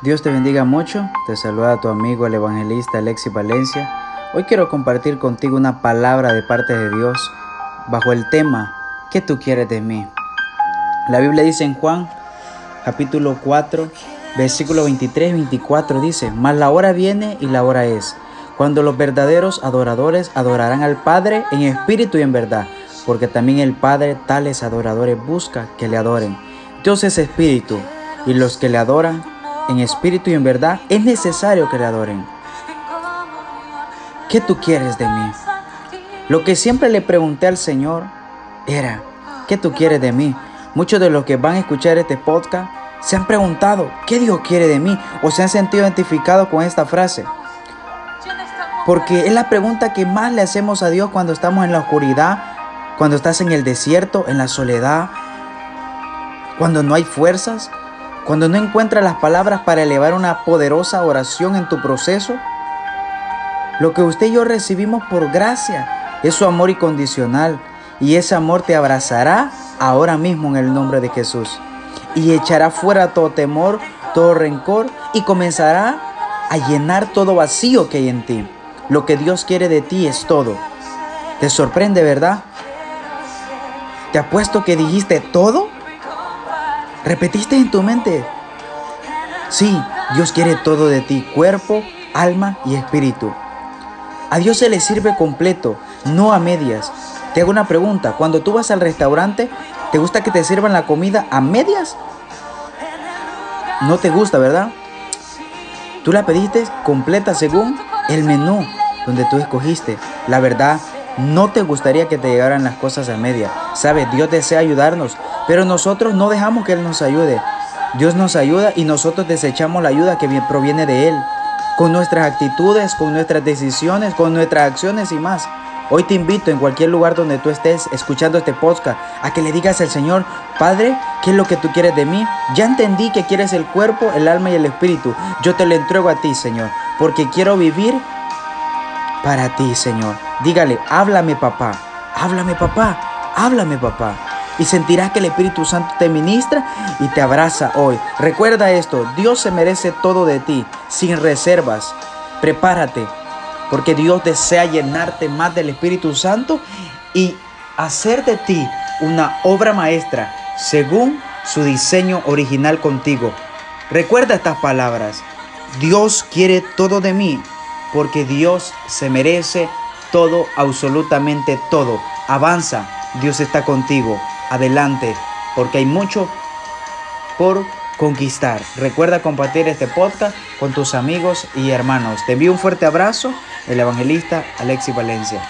Dios te bendiga mucho. Te saluda tu amigo el evangelista Alexis Valencia. Hoy quiero compartir contigo una palabra de parte de Dios bajo el tema ¿Qué tú quieres de mí? La Biblia dice en Juan capítulo 4, versículo 23 y 24 dice, "Mas la hora viene y la hora es cuando los verdaderos adoradores adorarán al Padre en espíritu y en verdad, porque también el Padre tales adoradores busca que le adoren. Dios es espíritu y los que le adoran en espíritu y en verdad, es necesario que le adoren. ¿Qué tú quieres de mí? Lo que siempre le pregunté al Señor era, ¿qué tú quieres de mí? Muchos de los que van a escuchar este podcast se han preguntado, ¿qué Dios quiere de mí? O se han sentido identificados con esta frase. Porque es la pregunta que más le hacemos a Dios cuando estamos en la oscuridad, cuando estás en el desierto, en la soledad, cuando no hay fuerzas, cuando no encuentras las palabras para elevar una poderosa oración en tu proceso, lo que usted y yo recibimos por gracia es su amor incondicional y ese amor te abrazará ahora mismo en el nombre de Jesús y echará fuera todo temor, todo rencor y comenzará a llenar todo vacío que hay en ti. Lo que Dios quiere de ti es todo. ¿Te sorprende, verdad? ¿Te apuesto que dijiste todo? ¿Repetiste en tu mente? Sí, Dios quiere todo de ti, cuerpo, alma y espíritu. A Dios se le sirve completo, no a medias. Te hago una pregunta, cuando tú vas al restaurante, ¿te gusta que te sirvan la comida a medias? No te gusta, ¿verdad? Tú la pediste completa según el menú donde tú escogiste. La verdad, no te gustaría que te llegaran las cosas a medias. Sabes, Dios desea ayudarnos, pero nosotros no dejamos que Él nos ayude. Dios nos ayuda y nosotros desechamos la ayuda que proviene de Él. Con nuestras actitudes, con nuestras decisiones, con nuestras acciones y más. Hoy te invito en cualquier lugar donde tú estés escuchando este podcast a que le digas al Señor, Padre, ¿qué es lo que tú quieres de mí? Ya entendí que quieres el cuerpo, el alma y el espíritu. Yo te lo entrego a ti, Señor, porque quiero vivir para ti, Señor. Dígale, háblame papá, háblame papá, háblame papá y sentirás que el Espíritu Santo te ministra y te abraza hoy. Recuerda esto, Dios se merece todo de ti, sin reservas. Prepárate, porque Dios desea llenarte más del Espíritu Santo y hacer de ti una obra maestra según su diseño original contigo. Recuerda estas palabras. Dios quiere todo de mí, porque Dios se merece todo, absolutamente todo. Avanza, Dios está contigo adelante, porque hay mucho por conquistar. Recuerda compartir este podcast con tus amigos y hermanos. Te envío un fuerte abrazo, el evangelista Alexis Valencia.